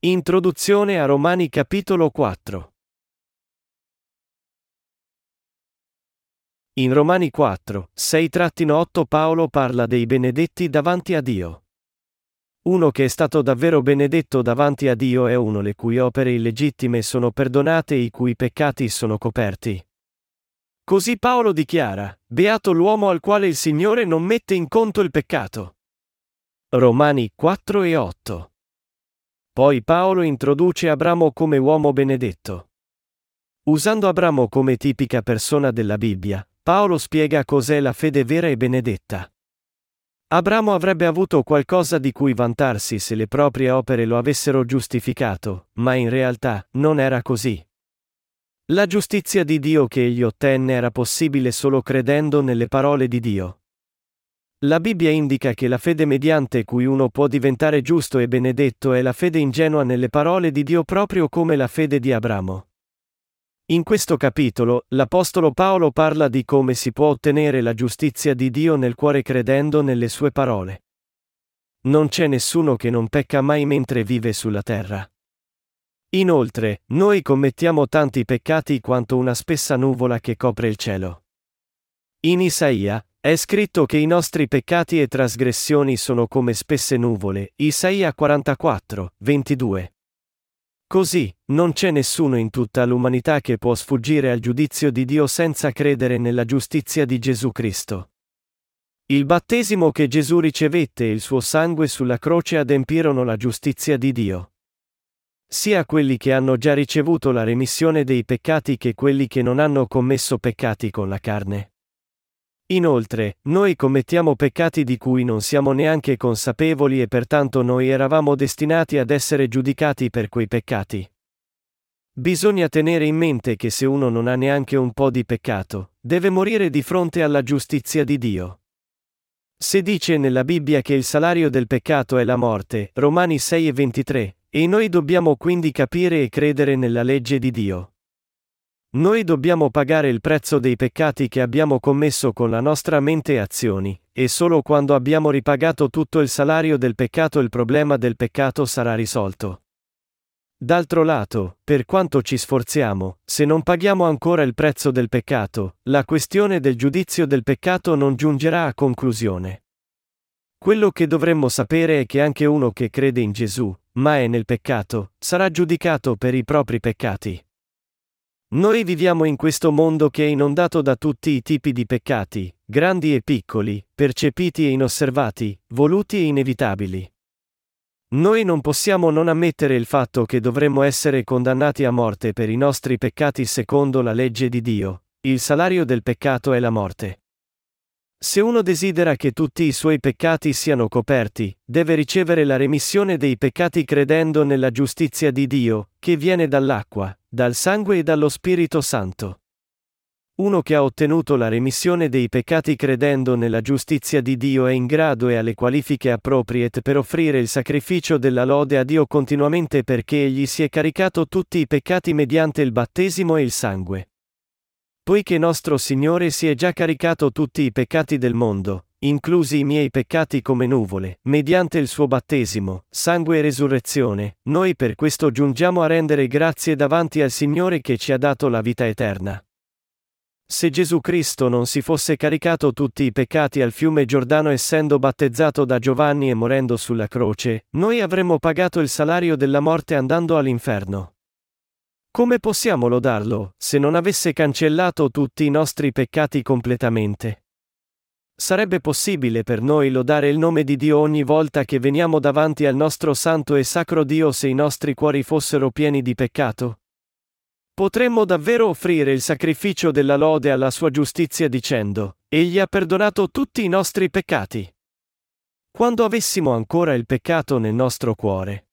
Introduzione a Romani capitolo 4 In Romani 4, 6-8 Paolo parla dei benedetti davanti a Dio. Uno che è stato davvero benedetto davanti a Dio è uno le cui opere illegittime sono perdonate e i cui peccati sono coperti. Così Paolo dichiara, Beato l'uomo al quale il Signore non mette in conto il peccato. Romani 4 e 8. Poi Paolo introduce Abramo come uomo benedetto. Usando Abramo come tipica persona della Bibbia, Paolo spiega cos'è la fede vera e benedetta. Abramo avrebbe avuto qualcosa di cui vantarsi se le proprie opere lo avessero giustificato, ma in realtà non era così. La giustizia di Dio che egli ottenne era possibile solo credendo nelle parole di Dio. La Bibbia indica che la fede mediante cui uno può diventare giusto e benedetto è la fede ingenua nelle parole di Dio proprio come la fede di Abramo. In questo capitolo, l'Apostolo Paolo parla di come si può ottenere la giustizia di Dio nel cuore credendo nelle sue parole. Non c'è nessuno che non pecca mai mentre vive sulla terra. Inoltre, noi commettiamo tanti peccati quanto una spessa nuvola che copre il cielo. In Isaia, è scritto che i nostri peccati e trasgressioni sono come spesse nuvole, Isaia 44, 22. Così, non c'è nessuno in tutta l'umanità che può sfuggire al giudizio di Dio senza credere nella giustizia di Gesù Cristo. Il battesimo che Gesù ricevette e il suo sangue sulla croce adempirono la giustizia di Dio. Sia quelli che hanno già ricevuto la remissione dei peccati che quelli che non hanno commesso peccati con la carne. Inoltre, noi commettiamo peccati di cui non siamo neanche consapevoli e pertanto noi eravamo destinati ad essere giudicati per quei peccati. Bisogna tenere in mente che se uno non ha neanche un po' di peccato, deve morire di fronte alla giustizia di Dio. Se dice nella Bibbia che il salario del peccato è la morte, Romani 6 e 23, e noi dobbiamo quindi capire e credere nella legge di Dio. Noi dobbiamo pagare il prezzo dei peccati che abbiamo commesso con la nostra mente e azioni, e solo quando abbiamo ripagato tutto il salario del peccato il problema del peccato sarà risolto. D'altro lato, per quanto ci sforziamo, se non paghiamo ancora il prezzo del peccato, la questione del giudizio del peccato non giungerà a conclusione. Quello che dovremmo sapere è che anche uno che crede in Gesù, ma è nel peccato, sarà giudicato per i propri peccati. Noi viviamo in questo mondo che è inondato da tutti i tipi di peccati, grandi e piccoli, percepiti e inosservati, voluti e inevitabili. Noi non possiamo non ammettere il fatto che dovremmo essere condannati a morte per i nostri peccati secondo la legge di Dio, il salario del peccato è la morte. Se uno desidera che tutti i suoi peccati siano coperti, deve ricevere la remissione dei peccati credendo nella giustizia di Dio, che viene dall'acqua, dal sangue e dallo Spirito Santo. Uno che ha ottenuto la remissione dei peccati credendo nella giustizia di Dio è in grado e ha le qualifiche appropriate per offrire il sacrificio della lode a Dio continuamente perché egli si è caricato tutti i peccati mediante il battesimo e il sangue. Poiché nostro Signore si è già caricato tutti i peccati del mondo, inclusi i miei peccati come nuvole, mediante il suo battesimo, sangue e resurrezione, noi per questo giungiamo a rendere grazie davanti al Signore che ci ha dato la vita eterna. Se Gesù Cristo non si fosse caricato tutti i peccati al fiume Giordano essendo battezzato da Giovanni e morendo sulla croce, noi avremmo pagato il salario della morte andando all'inferno. Come possiamo lodarlo, se non avesse cancellato tutti i nostri peccati completamente? Sarebbe possibile per noi lodare il nome di Dio ogni volta che veniamo davanti al nostro santo e sacro Dio se i nostri cuori fossero pieni di peccato? Potremmo davvero offrire il sacrificio della lode alla sua giustizia dicendo, Egli ha perdonato tutti i nostri peccati. Quando avessimo ancora il peccato nel nostro cuore?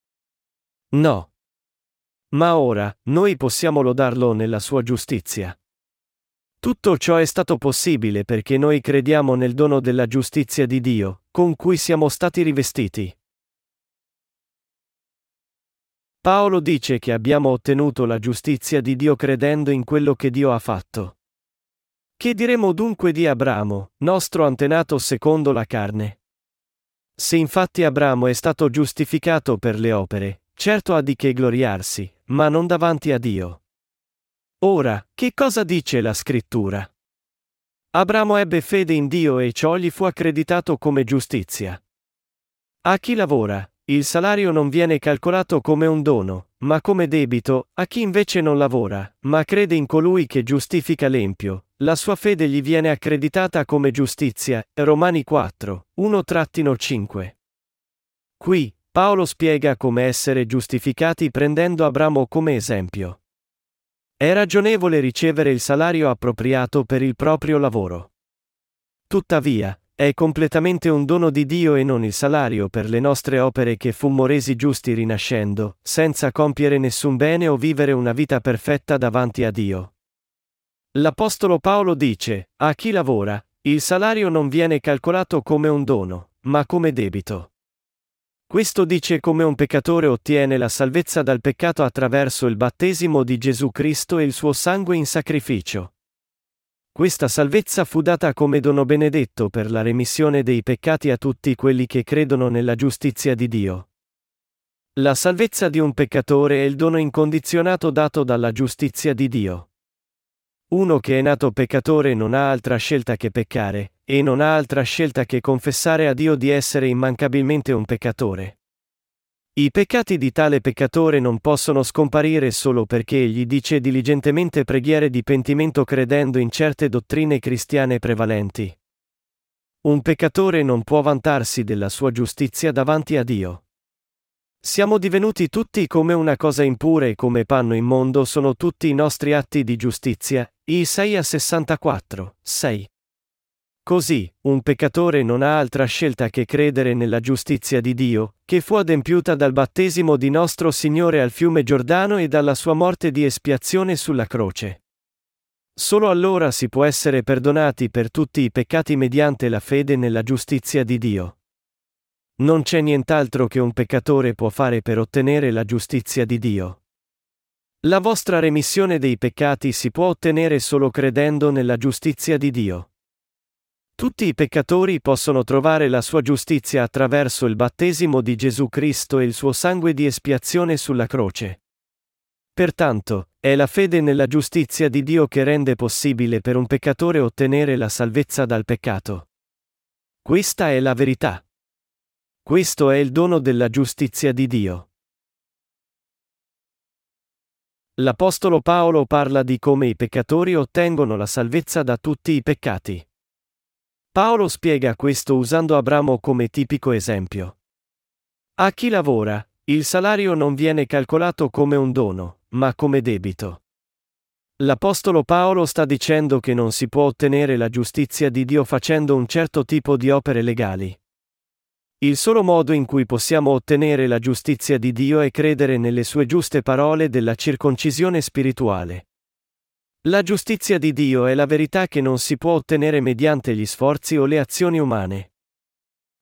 No. Ma ora, noi possiamo lodarlo nella sua giustizia. Tutto ciò è stato possibile perché noi crediamo nel dono della giustizia di Dio, con cui siamo stati rivestiti. Paolo dice che abbiamo ottenuto la giustizia di Dio credendo in quello che Dio ha fatto. Che diremo dunque di Abramo, nostro antenato secondo la carne? Se infatti Abramo è stato giustificato per le opere, certo ha di che gloriarsi, ma non davanti a Dio. Ora, che cosa dice la scrittura? Abramo ebbe fede in Dio e ciò gli fu accreditato come giustizia. A chi lavora, il salario non viene calcolato come un dono, ma come debito, a chi invece non lavora, ma crede in colui che giustifica l'empio, la sua fede gli viene accreditata come giustizia. Romani 4, 1-5. Qui, Paolo spiega come essere giustificati prendendo Abramo come esempio. È ragionevole ricevere il salario appropriato per il proprio lavoro. Tuttavia, è completamente un dono di Dio e non il salario per le nostre opere che fummo resi giusti rinascendo, senza compiere nessun bene o vivere una vita perfetta davanti a Dio. L'Apostolo Paolo dice, a chi lavora, il salario non viene calcolato come un dono, ma come debito. Questo dice come un peccatore ottiene la salvezza dal peccato attraverso il battesimo di Gesù Cristo e il suo sangue in sacrificio. Questa salvezza fu data come dono benedetto per la remissione dei peccati a tutti quelli che credono nella giustizia di Dio. La salvezza di un peccatore è il dono incondizionato dato dalla giustizia di Dio. Uno che è nato peccatore non ha altra scelta che peccare, e non ha altra scelta che confessare a Dio di essere immancabilmente un peccatore. I peccati di tale peccatore non possono scomparire solo perché egli dice diligentemente preghiere di pentimento credendo in certe dottrine cristiane prevalenti. Un peccatore non può vantarsi della sua giustizia davanti a Dio. Siamo divenuti tutti come una cosa impura e come panno immondo sono tutti i nostri atti di giustizia. Isaia 64, 6. Così, un peccatore non ha altra scelta che credere nella giustizia di Dio, che fu adempiuta dal battesimo di nostro Signore al fiume Giordano e dalla sua morte di espiazione sulla croce. Solo allora si può essere perdonati per tutti i peccati mediante la fede nella giustizia di Dio. Non c'è nient'altro che un peccatore può fare per ottenere la giustizia di Dio. La vostra remissione dei peccati si può ottenere solo credendo nella giustizia di Dio. Tutti i peccatori possono trovare la sua giustizia attraverso il battesimo di Gesù Cristo e il suo sangue di espiazione sulla croce. Pertanto, è la fede nella giustizia di Dio che rende possibile per un peccatore ottenere la salvezza dal peccato. Questa è la verità. Questo è il dono della giustizia di Dio. L'Apostolo Paolo parla di come i peccatori ottengono la salvezza da tutti i peccati. Paolo spiega questo usando Abramo come tipico esempio. A chi lavora, il salario non viene calcolato come un dono, ma come debito. L'Apostolo Paolo sta dicendo che non si può ottenere la giustizia di Dio facendo un certo tipo di opere legali. Il solo modo in cui possiamo ottenere la giustizia di Dio è credere nelle sue giuste parole della circoncisione spirituale. La giustizia di Dio è la verità che non si può ottenere mediante gli sforzi o le azioni umane.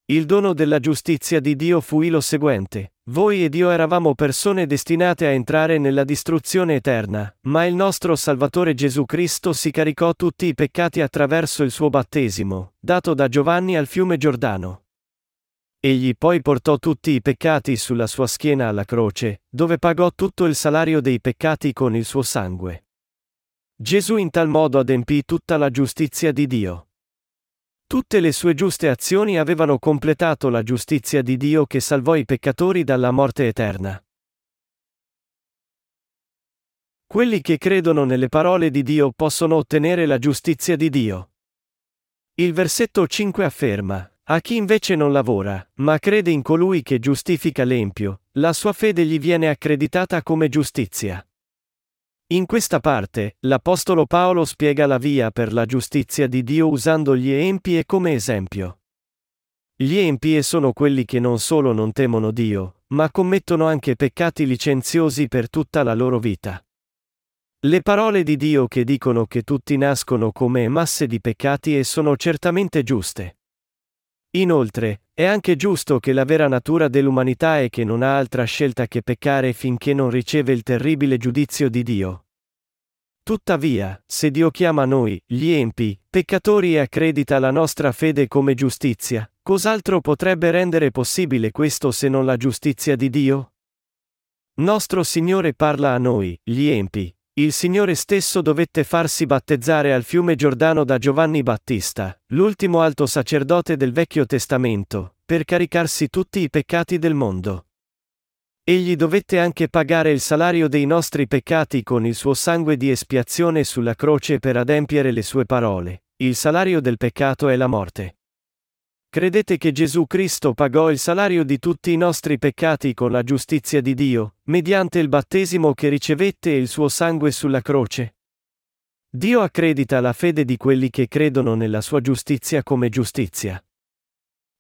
Il dono della giustizia di Dio fu lo seguente, voi ed io eravamo persone destinate a entrare nella distruzione eterna, ma il nostro Salvatore Gesù Cristo si caricò tutti i peccati attraverso il suo battesimo, dato da Giovanni al fiume Giordano. Egli poi portò tutti i peccati sulla sua schiena alla croce, dove pagò tutto il salario dei peccati con il suo sangue. Gesù in tal modo adempì tutta la giustizia di Dio. Tutte le sue giuste azioni avevano completato la giustizia di Dio che salvò i peccatori dalla morte eterna. Quelli che credono nelle parole di Dio possono ottenere la giustizia di Dio. Il versetto 5 afferma, a chi invece non lavora, ma crede in colui che giustifica l'empio, la sua fede gli viene accreditata come giustizia. In questa parte, l'Apostolo Paolo spiega la via per la giustizia di Dio usando gli empie come esempio. Gli empie sono quelli che non solo non temono Dio, ma commettono anche peccati licenziosi per tutta la loro vita. Le parole di Dio che dicono che tutti nascono come masse di peccati e sono certamente giuste. Inoltre, è anche giusto che la vera natura dell'umanità è che non ha altra scelta che peccare finché non riceve il terribile giudizio di Dio. Tuttavia, se Dio chiama noi, gli empi, peccatori e accredita la nostra fede come giustizia, cos'altro potrebbe rendere possibile questo se non la giustizia di Dio? Nostro Signore parla a noi, gli empi. Il Signore stesso dovette farsi battezzare al fiume Giordano da Giovanni Battista, l'ultimo alto sacerdote del Vecchio Testamento, per caricarsi tutti i peccati del mondo. Egli dovette anche pagare il salario dei nostri peccati con il suo sangue di espiazione sulla croce per adempiere le sue parole. Il salario del peccato è la morte. Credete che Gesù Cristo pagò il salario di tutti i nostri peccati con la giustizia di Dio, mediante il battesimo che ricevette e il suo sangue sulla croce? Dio accredita la fede di quelli che credono nella sua giustizia come giustizia.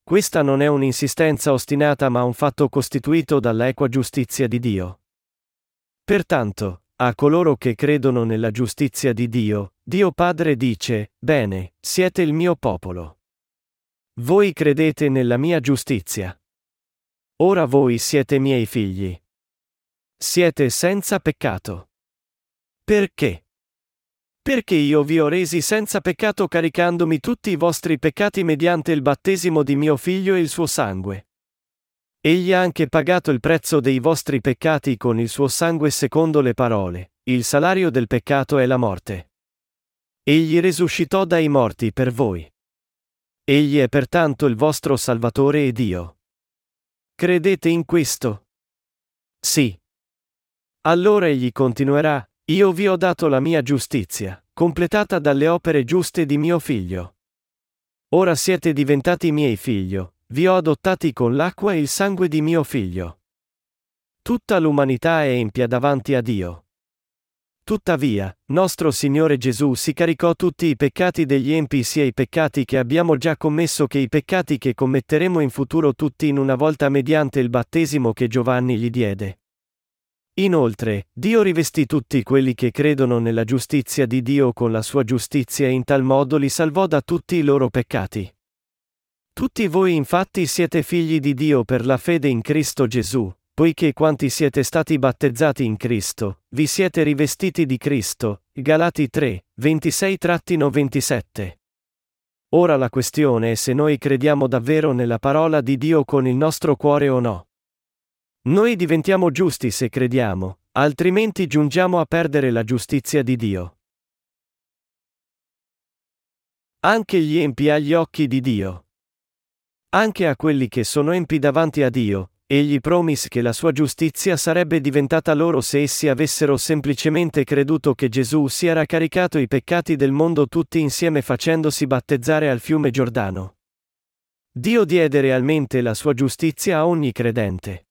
Questa non è un'insistenza ostinata ma un fatto costituito dalla equa giustizia di Dio. Pertanto, a coloro che credono nella giustizia di Dio, Dio Padre dice, Bene, siete il mio popolo. Voi credete nella mia giustizia. Ora voi siete miei figli. Siete senza peccato. Perché? Perché io vi ho resi senza peccato caricandomi tutti i vostri peccati mediante il battesimo di mio figlio e il suo sangue. Egli ha anche pagato il prezzo dei vostri peccati con il suo sangue secondo le parole, il salario del peccato è la morte. Egli risuscitò dai morti per voi. Egli è pertanto il vostro Salvatore e Dio. Credete in questo? Sì. Allora egli continuerà, io vi ho dato la mia giustizia, completata dalle opere giuste di mio figlio. Ora siete diventati miei figlio, vi ho adottati con l'acqua e il sangue di mio figlio. Tutta l'umanità è empia davanti a Dio. Tuttavia, nostro Signore Gesù si caricò tutti i peccati degli empi sia i peccati che abbiamo già commesso che i peccati che commetteremo in futuro tutti in una volta mediante il battesimo che Giovanni gli diede. Inoltre, Dio rivestì tutti quelli che credono nella giustizia di Dio con la sua giustizia e in tal modo li salvò da tutti i loro peccati. Tutti voi infatti siete figli di Dio per la fede in Cristo Gesù, poiché quanti siete stati battezzati in Cristo, vi siete rivestiti di Cristo. Galati 3, 26-27. Ora la questione è se noi crediamo davvero nella parola di Dio con il nostro cuore o no. Noi diventiamo giusti se crediamo, altrimenti giungiamo a perdere la giustizia di Dio. Anche gli empi agli occhi di Dio. Anche a quelli che sono empi davanti a Dio, Egli promise che la sua giustizia sarebbe diventata loro se essi avessero semplicemente creduto che Gesù si era caricato i peccati del mondo tutti insieme facendosi battezzare al fiume Giordano. Dio diede realmente la sua giustizia a ogni credente.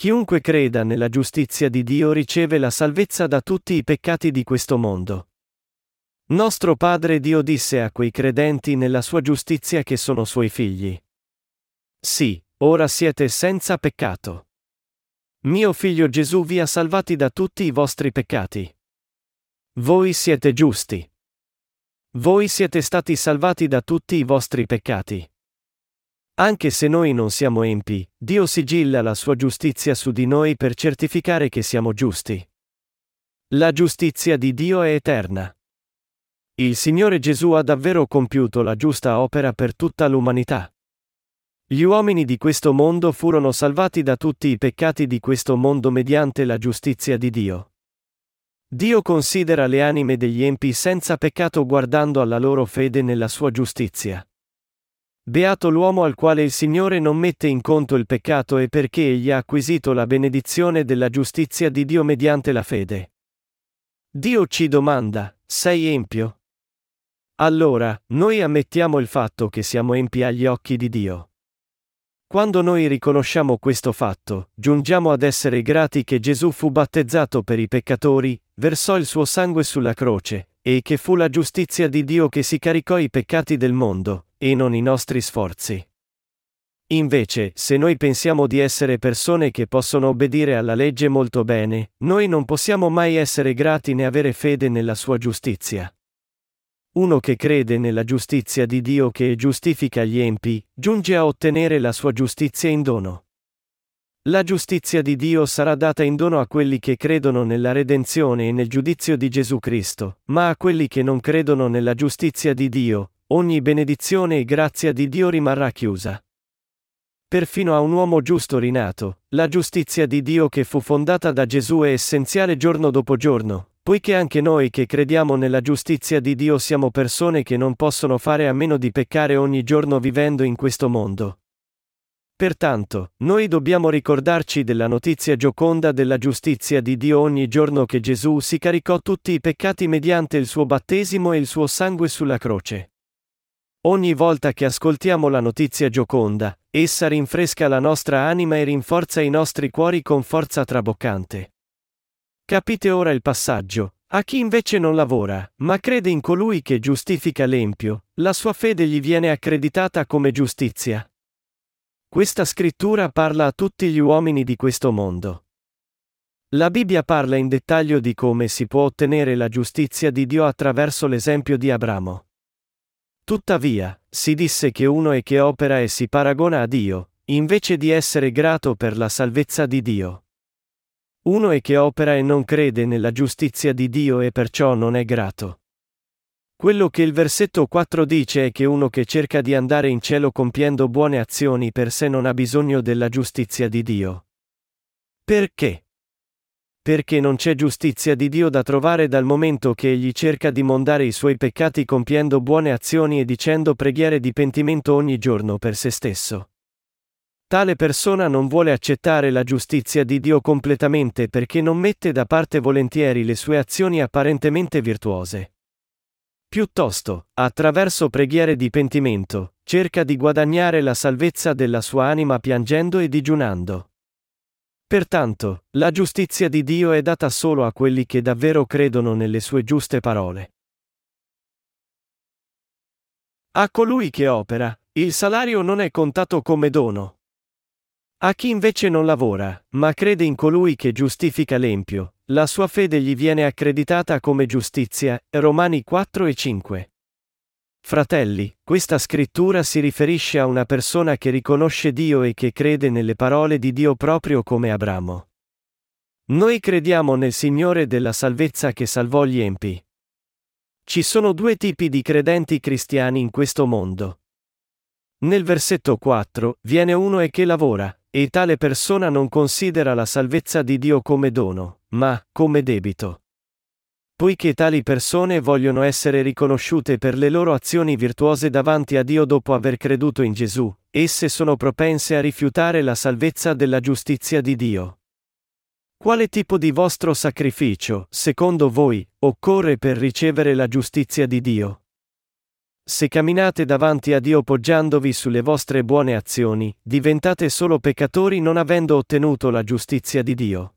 Chiunque creda nella giustizia di Dio riceve la salvezza da tutti i peccati di questo mondo. Nostro Padre Dio disse a quei credenti nella sua giustizia che sono suoi figli. Sì, Ora siete senza peccato. Mio figlio Gesù vi ha salvati da tutti i vostri peccati. Voi siete giusti. Voi siete stati salvati da tutti i vostri peccati. Anche se noi non siamo empi, Dio sigilla la sua giustizia su di noi per certificare che siamo giusti. La giustizia di Dio è eterna. Il Signore Gesù ha davvero compiuto la giusta opera per tutta l'umanità. Gli uomini di questo mondo furono salvati da tutti i peccati di questo mondo mediante la giustizia di Dio. Dio considera le anime degli empi senza peccato guardando alla loro fede nella sua giustizia. Beato l'uomo al quale il Signore non mette in conto il peccato e perché egli ha acquisito la benedizione della giustizia di Dio mediante la fede. Dio ci domanda, sei empio? Allora, noi ammettiamo il fatto che siamo empi agli occhi di Dio. Quando noi riconosciamo questo fatto, giungiamo ad essere grati che Gesù fu battezzato per i peccatori, versò il suo sangue sulla croce, e che fu la giustizia di Dio che si caricò i peccati del mondo, e non i nostri sforzi. Invece, se noi pensiamo di essere persone che possono obbedire alla legge molto bene, noi non possiamo mai essere grati né avere fede nella sua giustizia. Uno che crede nella giustizia di Dio che giustifica gli empi, giunge a ottenere la sua giustizia in dono. La giustizia di Dio sarà data in dono a quelli che credono nella redenzione e nel giudizio di Gesù Cristo, ma a quelli che non credono nella giustizia di Dio, ogni benedizione e grazia di Dio rimarrà chiusa. perfino a un uomo giusto rinato, la giustizia di Dio che fu fondata da Gesù è essenziale giorno dopo giorno, poiché anche noi che crediamo nella giustizia di Dio siamo persone che non possono fare a meno di peccare ogni giorno vivendo in questo mondo. Pertanto, noi dobbiamo ricordarci della notizia gioconda della giustizia di Dio ogni giorno che Gesù si caricò tutti i peccati mediante il suo battesimo e il suo sangue sulla croce. Ogni volta che ascoltiamo la notizia gioconda, essa rinfresca la nostra anima e rinforza i nostri cuori con forza traboccante. Capite ora il passaggio. A chi invece non lavora, ma crede in colui che giustifica l'empio, la sua fede gli viene accreditata come giustizia. Questa scrittura parla a tutti gli uomini di questo mondo. La Bibbia parla in dettaglio di come si può ottenere la giustizia di Dio attraverso l'esempio di Abramo. Tuttavia, si disse che uno è che opera e si paragona a Dio, invece di essere grato per la salvezza di Dio. Uno è che opera e non crede nella giustizia di Dio e perciò non è grato. Quello che il versetto 4 dice è che uno che cerca di andare in cielo compiendo buone azioni per sé non ha bisogno della giustizia di Dio. Perché? Perché non c'è giustizia di Dio da trovare dal momento che egli cerca di mondare i suoi peccati compiendo buone azioni e dicendo preghiere di pentimento ogni giorno per se stesso. Tale persona non vuole accettare la giustizia di Dio completamente perché non mette da parte volentieri le sue azioni apparentemente virtuose. Piuttosto, attraverso preghiere di pentimento, cerca di guadagnare la salvezza della sua anima piangendo e digiunando. Pertanto, la giustizia di Dio è data solo a quelli che davvero credono nelle sue giuste parole. A colui che opera, il salario non è contato come dono. A chi invece non lavora, ma crede in colui che giustifica l'empio, la sua fede gli viene accreditata come giustizia. Romani 4 e 5. Fratelli, questa scrittura si riferisce a una persona che riconosce Dio e che crede nelle parole di Dio proprio come Abramo. Noi crediamo nel Signore della salvezza che salvò gli empi. Ci sono due tipi di credenti cristiani in questo mondo. Nel versetto 4 viene uno e che lavora, e tale persona non considera la salvezza di Dio come dono, ma come debito. Poiché tali persone vogliono essere riconosciute per le loro azioni virtuose davanti a Dio dopo aver creduto in Gesù, esse sono propense a rifiutare la salvezza della giustizia di Dio. Quale tipo di vostro sacrificio, secondo voi, occorre per ricevere la giustizia di Dio? Se camminate davanti a Dio poggiandovi sulle vostre buone azioni, diventate solo peccatori non avendo ottenuto la giustizia di Dio.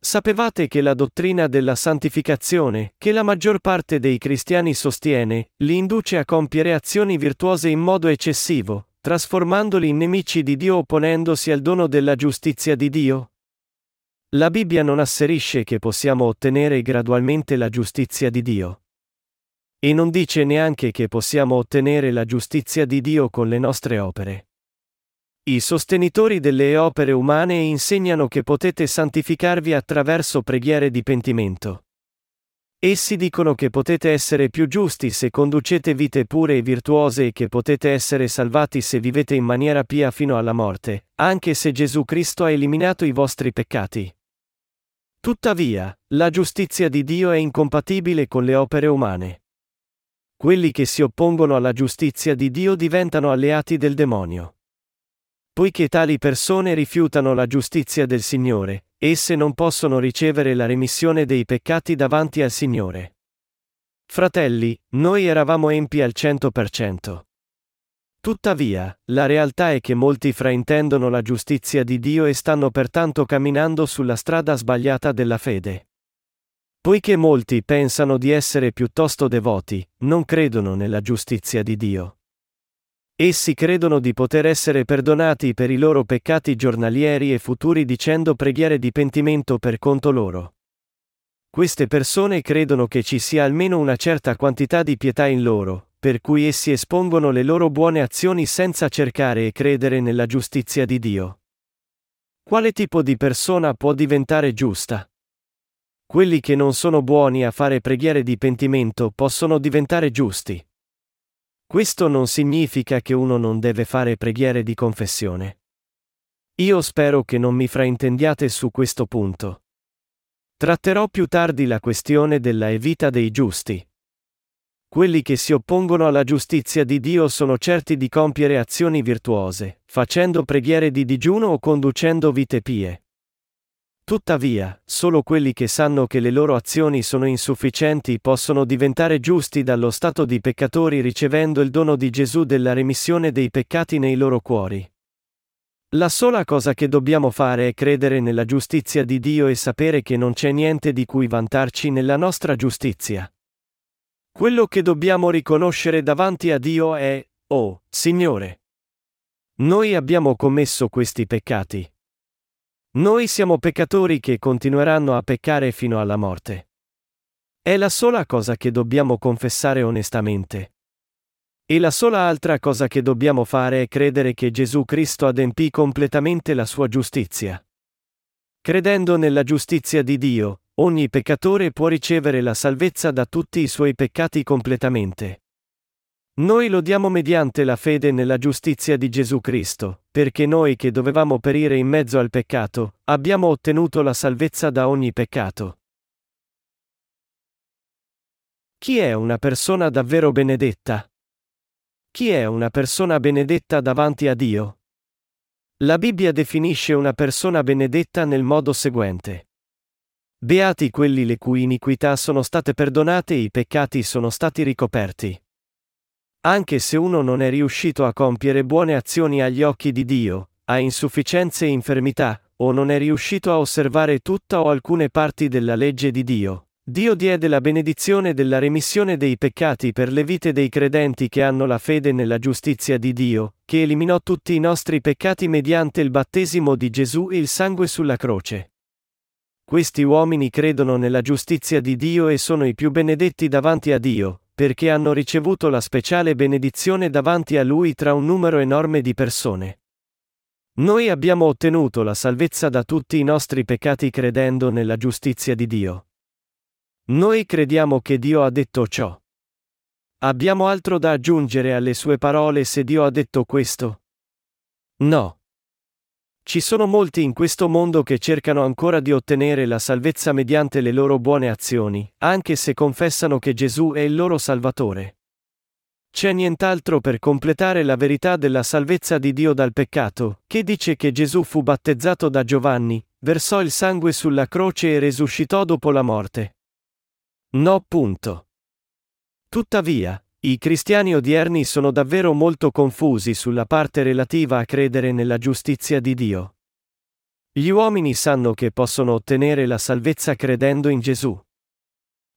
Sapevate che la dottrina della santificazione, che la maggior parte dei cristiani sostiene, li induce a compiere azioni virtuose in modo eccessivo, trasformandoli in nemici di Dio opponendosi al dono della giustizia di Dio? La Bibbia non asserisce che possiamo ottenere gradualmente la giustizia di Dio. E non dice neanche che possiamo ottenere la giustizia di Dio con le nostre opere. I sostenitori delle opere umane insegnano che potete santificarvi attraverso preghiere di pentimento. Essi dicono che potete essere più giusti se conducete vite pure e virtuose e che potete essere salvati se vivete in maniera pia fino alla morte, anche se Gesù Cristo ha eliminato i vostri peccati. Tuttavia, la giustizia di Dio è incompatibile con le opere umane. Quelli che si oppongono alla giustizia di Dio diventano alleati del demonio. Poiché tali persone rifiutano la giustizia del Signore, esse non possono ricevere la remissione dei peccati davanti al Signore. Fratelli, noi eravamo empi al 100%. Tuttavia, la realtà è che molti fraintendono la giustizia di Dio e stanno pertanto camminando sulla strada sbagliata della fede. Poiché molti pensano di essere piuttosto devoti, non credono nella giustizia di Dio. Essi credono di poter essere perdonati per i loro peccati giornalieri e futuri dicendo preghiere di pentimento per conto loro. Queste persone credono che ci sia almeno una certa quantità di pietà in loro, per cui essi espongono le loro buone azioni senza cercare e credere nella giustizia di Dio. Quale tipo di persona può diventare giusta? Quelli che non sono buoni a fare preghiere di pentimento possono diventare giusti. Questo non significa che uno non deve fare preghiere di confessione. Io spero che non mi fraintendiate su questo punto. Tratterò più tardi la questione della evita dei giusti. Quelli che si oppongono alla giustizia di Dio sono certi di compiere azioni virtuose, facendo preghiere di digiuno o conducendo vite pie. Tuttavia, solo quelli che sanno che le loro azioni sono insufficienti possono diventare giusti dallo stato di peccatori ricevendo il dono di Gesù della remissione dei peccati nei loro cuori. La sola cosa che dobbiamo fare è credere nella giustizia di Dio e sapere che non c'è niente di cui vantarci nella nostra giustizia. Quello che dobbiamo riconoscere davanti a Dio è, oh, Signore. Noi abbiamo commesso questi peccati. Noi siamo peccatori che continueranno a peccare fino alla morte. È la sola cosa che dobbiamo confessare onestamente. E la sola altra cosa che dobbiamo fare è credere che Gesù Cristo adempì completamente la sua giustizia. Credendo nella giustizia di Dio, ogni peccatore può ricevere la salvezza da tutti i suoi peccati completamente. Noi lo diamo mediante la fede nella giustizia di Gesù Cristo, perché noi che dovevamo perire in mezzo al peccato, abbiamo ottenuto la salvezza da ogni peccato. Chi è una persona davvero benedetta? Chi è una persona benedetta davanti a Dio? La Bibbia definisce una persona benedetta nel modo seguente. Beati quelli le cui iniquità sono state perdonate e i peccati sono stati ricoperti. Anche se uno non è riuscito a compiere buone azioni agli occhi di Dio, ha insufficienze e infermità, o non è riuscito a osservare tutta o alcune parti della legge di Dio, Dio diede la benedizione della remissione dei peccati per le vite dei credenti che hanno la fede nella giustizia di Dio, che eliminò tutti i nostri peccati mediante il battesimo di Gesù e il sangue sulla croce. Questi uomini credono nella giustizia di Dio e sono i più benedetti davanti a Dio, perché hanno ricevuto la speciale benedizione davanti a Lui tra un numero enorme di persone. Noi abbiamo ottenuto la salvezza da tutti i nostri peccati credendo nella giustizia di Dio. Noi crediamo che Dio ha detto ciò. Abbiamo altro da aggiungere alle sue parole se Dio ha detto questo? No. Ci sono molti in questo mondo che cercano ancora di ottenere la salvezza mediante le loro buone azioni, anche se confessano che Gesù è il loro Salvatore. C'è nient'altro per completare la verità della salvezza di Dio dal peccato, che dice che Gesù fu battezzato da Giovanni, versò il sangue sulla croce e risuscitò dopo la morte. No. Punto. Tuttavia, i cristiani odierni sono davvero molto confusi sulla parte relativa a credere nella giustizia di Dio. Gli uomini sanno che possono ottenere la salvezza credendo in Gesù.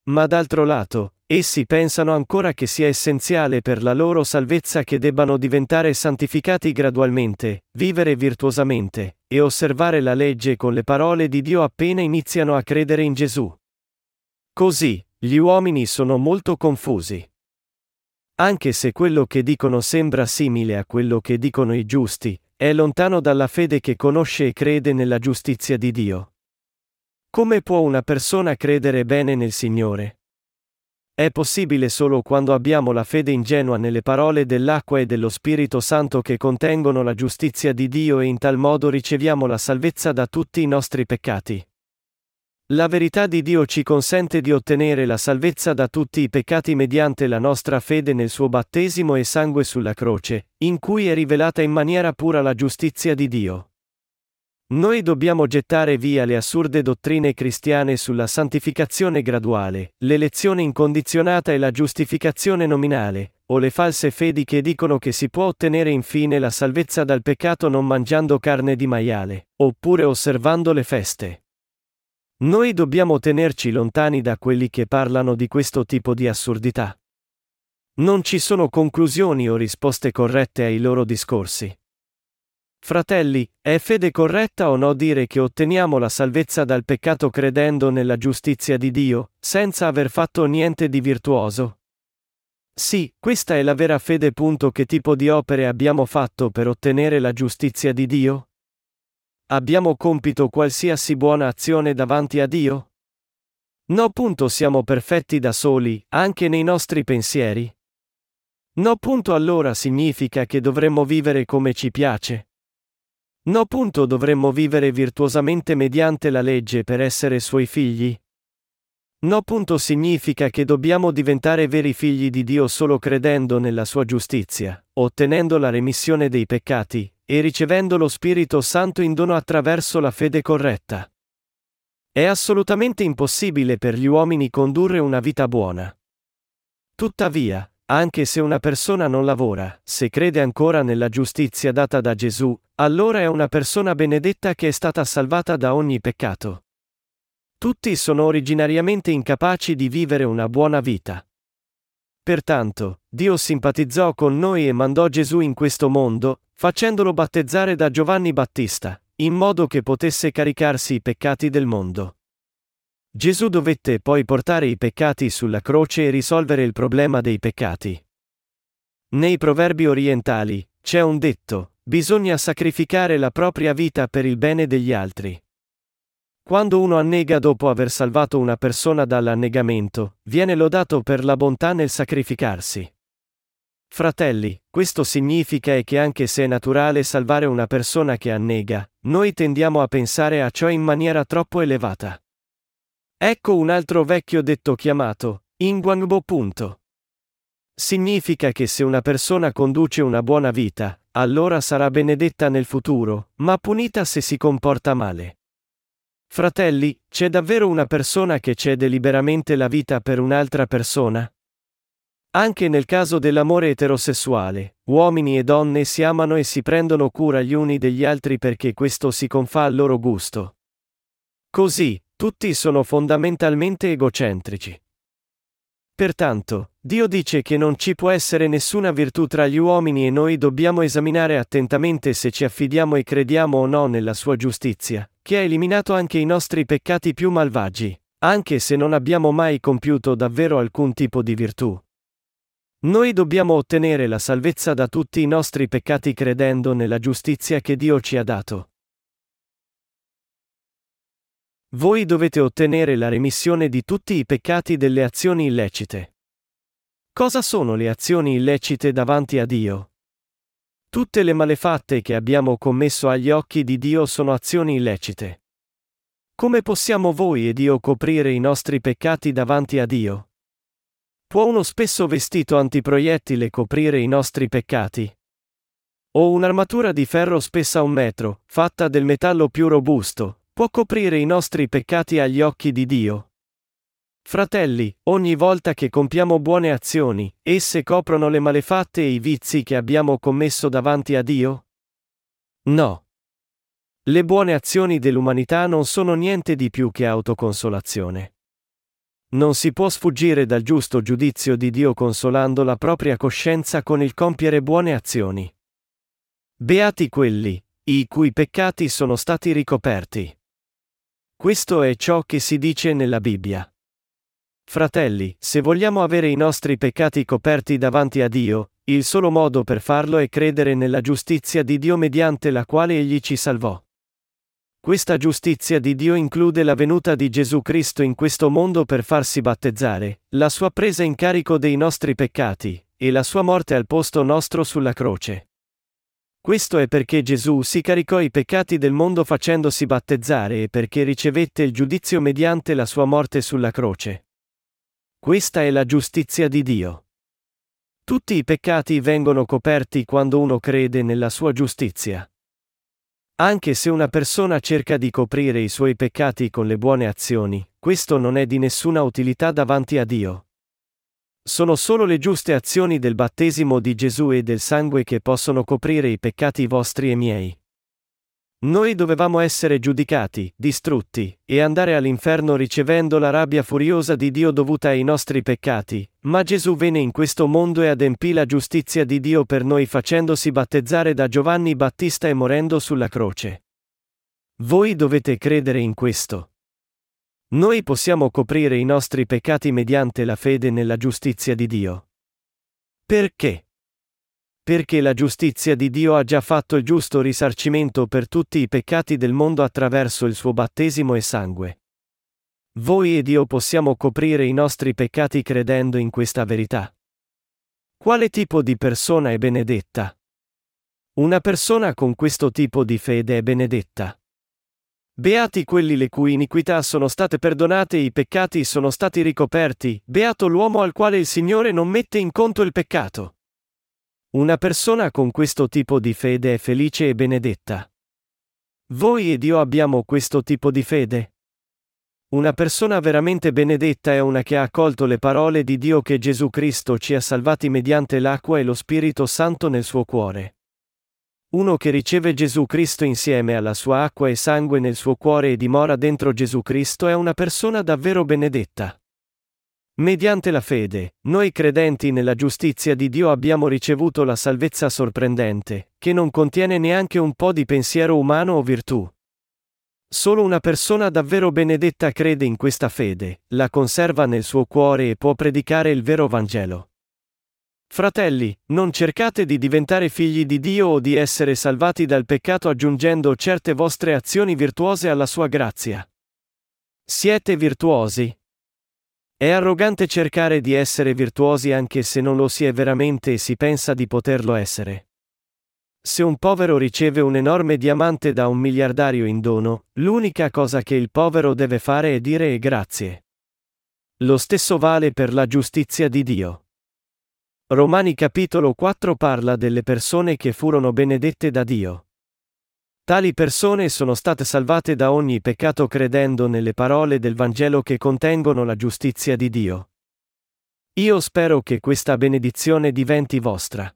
Ma d'altro lato, essi pensano ancora che sia essenziale per la loro salvezza che debbano diventare santificati gradualmente, vivere virtuosamente, e osservare la legge con le parole di Dio appena iniziano a credere in Gesù. Così, gli uomini sono molto confusi. Anche se quello che dicono sembra simile a quello che dicono i giusti, è lontano dalla fede che conosce e crede nella giustizia di Dio. Come può una persona credere bene nel Signore? È possibile solo quando abbiamo la fede ingenua nelle parole dell'acqua e dello Spirito Santo che contengono la giustizia di Dio e in tal modo riceviamo la salvezza da tutti i nostri peccati. La verità di Dio ci consente di ottenere la salvezza da tutti i peccati mediante la nostra fede nel suo battesimo e sangue sulla croce, in cui è rivelata in maniera pura la giustizia di Dio. Noi dobbiamo gettare via le assurde dottrine cristiane sulla santificazione graduale, l'elezione incondizionata e la giustificazione nominale, o le false fedi che dicono che si può ottenere infine la salvezza dal peccato non mangiando carne di maiale, oppure osservando le feste. Noi dobbiamo tenerci lontani da quelli che parlano di questo tipo di assurdità. Non ci sono conclusioni o risposte corrette ai loro discorsi. Fratelli, è fede corretta o no dire che otteniamo la salvezza dal peccato credendo nella giustizia di Dio, senza aver fatto niente di virtuoso? Sì, questa è la vera fede. Punto che tipo di opere abbiamo fatto per ottenere la giustizia di Dio? Abbiamo compito qualsiasi buona azione davanti a Dio? No. Punto siamo perfetti da soli, anche nei nostri pensieri? No punto allora significa che dovremmo vivere come ci piace. No punto dovremmo vivere virtuosamente mediante la legge per essere suoi figli. No punto significa che dobbiamo diventare veri figli di Dio solo credendo nella sua giustizia, ottenendo la remissione dei peccati, e ricevendo lo Spirito Santo in dono attraverso la fede corretta. È assolutamente impossibile per gli uomini condurre una vita buona. Tuttavia, anche se una persona non lavora, se crede ancora nella giustizia data da Gesù, allora è una persona benedetta che è stata salvata da ogni peccato. Tutti sono originariamente incapaci di vivere una buona vita. Pertanto, Dio simpatizzò con noi e mandò Gesù in questo mondo, facendolo battezzare da Giovanni Battista, in modo che potesse caricarsi i peccati del mondo. Gesù dovette poi portare i peccati sulla croce e risolvere il problema dei peccati. Nei proverbi orientali, c'è un detto, bisogna sacrificare la propria vita per il bene degli altri. Quando uno annega dopo aver salvato una persona dall'annegamento, viene lodato per la bontà nel sacrificarsi. Fratelli, questo significa che anche se è naturale salvare una persona che annega, noi tendiamo a pensare a ciò in maniera troppo elevata. Ecco un altro vecchio detto chiamato, Ingwangbo. Significa che se una persona conduce una buona vita, allora sarà benedetta nel futuro, ma punita se si comporta male. Fratelli, c'è davvero una persona che cede liberamente la vita per un'altra persona? Anche nel caso dell'amore eterosessuale, uomini e donne si amano e si prendono cura gli uni degli altri perché questo si confà al loro gusto. Così, tutti sono fondamentalmente egocentrici. Pertanto, Dio dice che non ci può essere nessuna virtù tra gli uomini e noi dobbiamo esaminare attentamente se ci affidiamo e crediamo o no nella sua giustizia, che ha eliminato anche i nostri peccati più malvagi, anche se non abbiamo mai compiuto davvero alcun tipo di virtù. Noi dobbiamo ottenere la salvezza da tutti i nostri peccati credendo nella giustizia che Dio ci ha dato. Voi dovete ottenere la remissione di tutti i peccati delle azioni illecite. Cosa sono le azioni illecite davanti a Dio? Tutte le malefatte che abbiamo commesso agli occhi di Dio sono azioni illecite. Come possiamo voi ed io coprire i nostri peccati davanti a Dio? Può uno spesso vestito antiproiettile coprire i nostri peccati? O un'armatura di ferro spessa un metro, fatta del metallo più robusto, può coprire i nostri peccati agli occhi di Dio. Fratelli, ogni volta che compiamo buone azioni, esse coprono le malefatte e i vizi che abbiamo commesso davanti a Dio? No. Le buone azioni dell'umanità non sono niente di più che autoconsolazione. Non si può sfuggire dal giusto giudizio di Dio consolando la propria coscienza con il compiere buone azioni. Beati quelli, i cui peccati sono stati ricoperti. Questo è ciò che si dice nella Bibbia. Fratelli, se vogliamo avere i nostri peccati coperti davanti a Dio, il solo modo per farlo è credere nella giustizia di Dio mediante la quale Egli ci salvò. Questa giustizia di Dio include la venuta di Gesù Cristo in questo mondo per farsi battezzare, la sua presa in carico dei nostri peccati, e la sua morte al posto nostro sulla croce. Questo è perché Gesù si caricò i peccati del mondo facendosi battezzare e perché ricevette il giudizio mediante la sua morte sulla croce. Questa è la giustizia di Dio. Tutti i peccati vengono coperti quando uno crede nella sua giustizia. Anche se una persona cerca di coprire i suoi peccati con le buone azioni, questo non è di nessuna utilità davanti a Dio. Sono solo le giuste azioni del battesimo di Gesù e del sangue che possono coprire i peccati vostri e miei. Noi dovevamo essere giudicati, distrutti, e andare all'inferno ricevendo la rabbia furiosa di Dio dovuta ai nostri peccati, ma Gesù venne in questo mondo e adempì la giustizia di Dio per noi facendosi battezzare da Giovanni Battista e morendo sulla croce. Voi dovete credere in questo. Noi possiamo coprire i nostri peccati mediante la fede nella giustizia di Dio. Perché? Perché la giustizia di Dio ha già fatto il giusto risarcimento per tutti i peccati del mondo attraverso il suo battesimo e sangue. Voi ed io possiamo coprire i nostri peccati credendo in questa verità. Quale tipo di persona è benedetta? Una persona con questo tipo di fede è benedetta. Beati quelli le cui iniquità sono state perdonate e i peccati sono stati ricoperti, beato l'uomo al quale il Signore non mette in conto il peccato. Una persona con questo tipo di fede è felice e benedetta. Voi ed io abbiamo questo tipo di fede? Una persona veramente benedetta è una che ha accolto le parole di Dio che Gesù Cristo ci ha salvati mediante l'acqua e lo Spirito Santo nel suo cuore. Uno che riceve Gesù Cristo insieme alla sua acqua e sangue nel suo cuore e dimora dentro Gesù Cristo è una persona davvero benedetta. Mediante la fede, noi credenti nella giustizia di Dio abbiamo ricevuto la salvezza sorprendente, che non contiene neanche un po' di pensiero umano o virtù. Solo una persona davvero benedetta crede in questa fede, la conserva nel suo cuore e può predicare il vero Vangelo. Fratelli, non cercate di diventare figli di Dio o di essere salvati dal peccato aggiungendo certe vostre azioni virtuose alla sua grazia. Siete virtuosi. È arrogante cercare di essere virtuosi anche se non lo si è veramente e si pensa di poterlo essere. Se un povero riceve un enorme diamante da un miliardario in dono, l'unica cosa che il povero deve fare è dire grazie. Lo stesso vale per la giustizia di Dio. Romani capitolo 4 parla delle persone che furono benedette da Dio. Tali persone sono state salvate da ogni peccato credendo nelle parole del Vangelo che contengono la giustizia di Dio. Io spero che questa benedizione diventi vostra.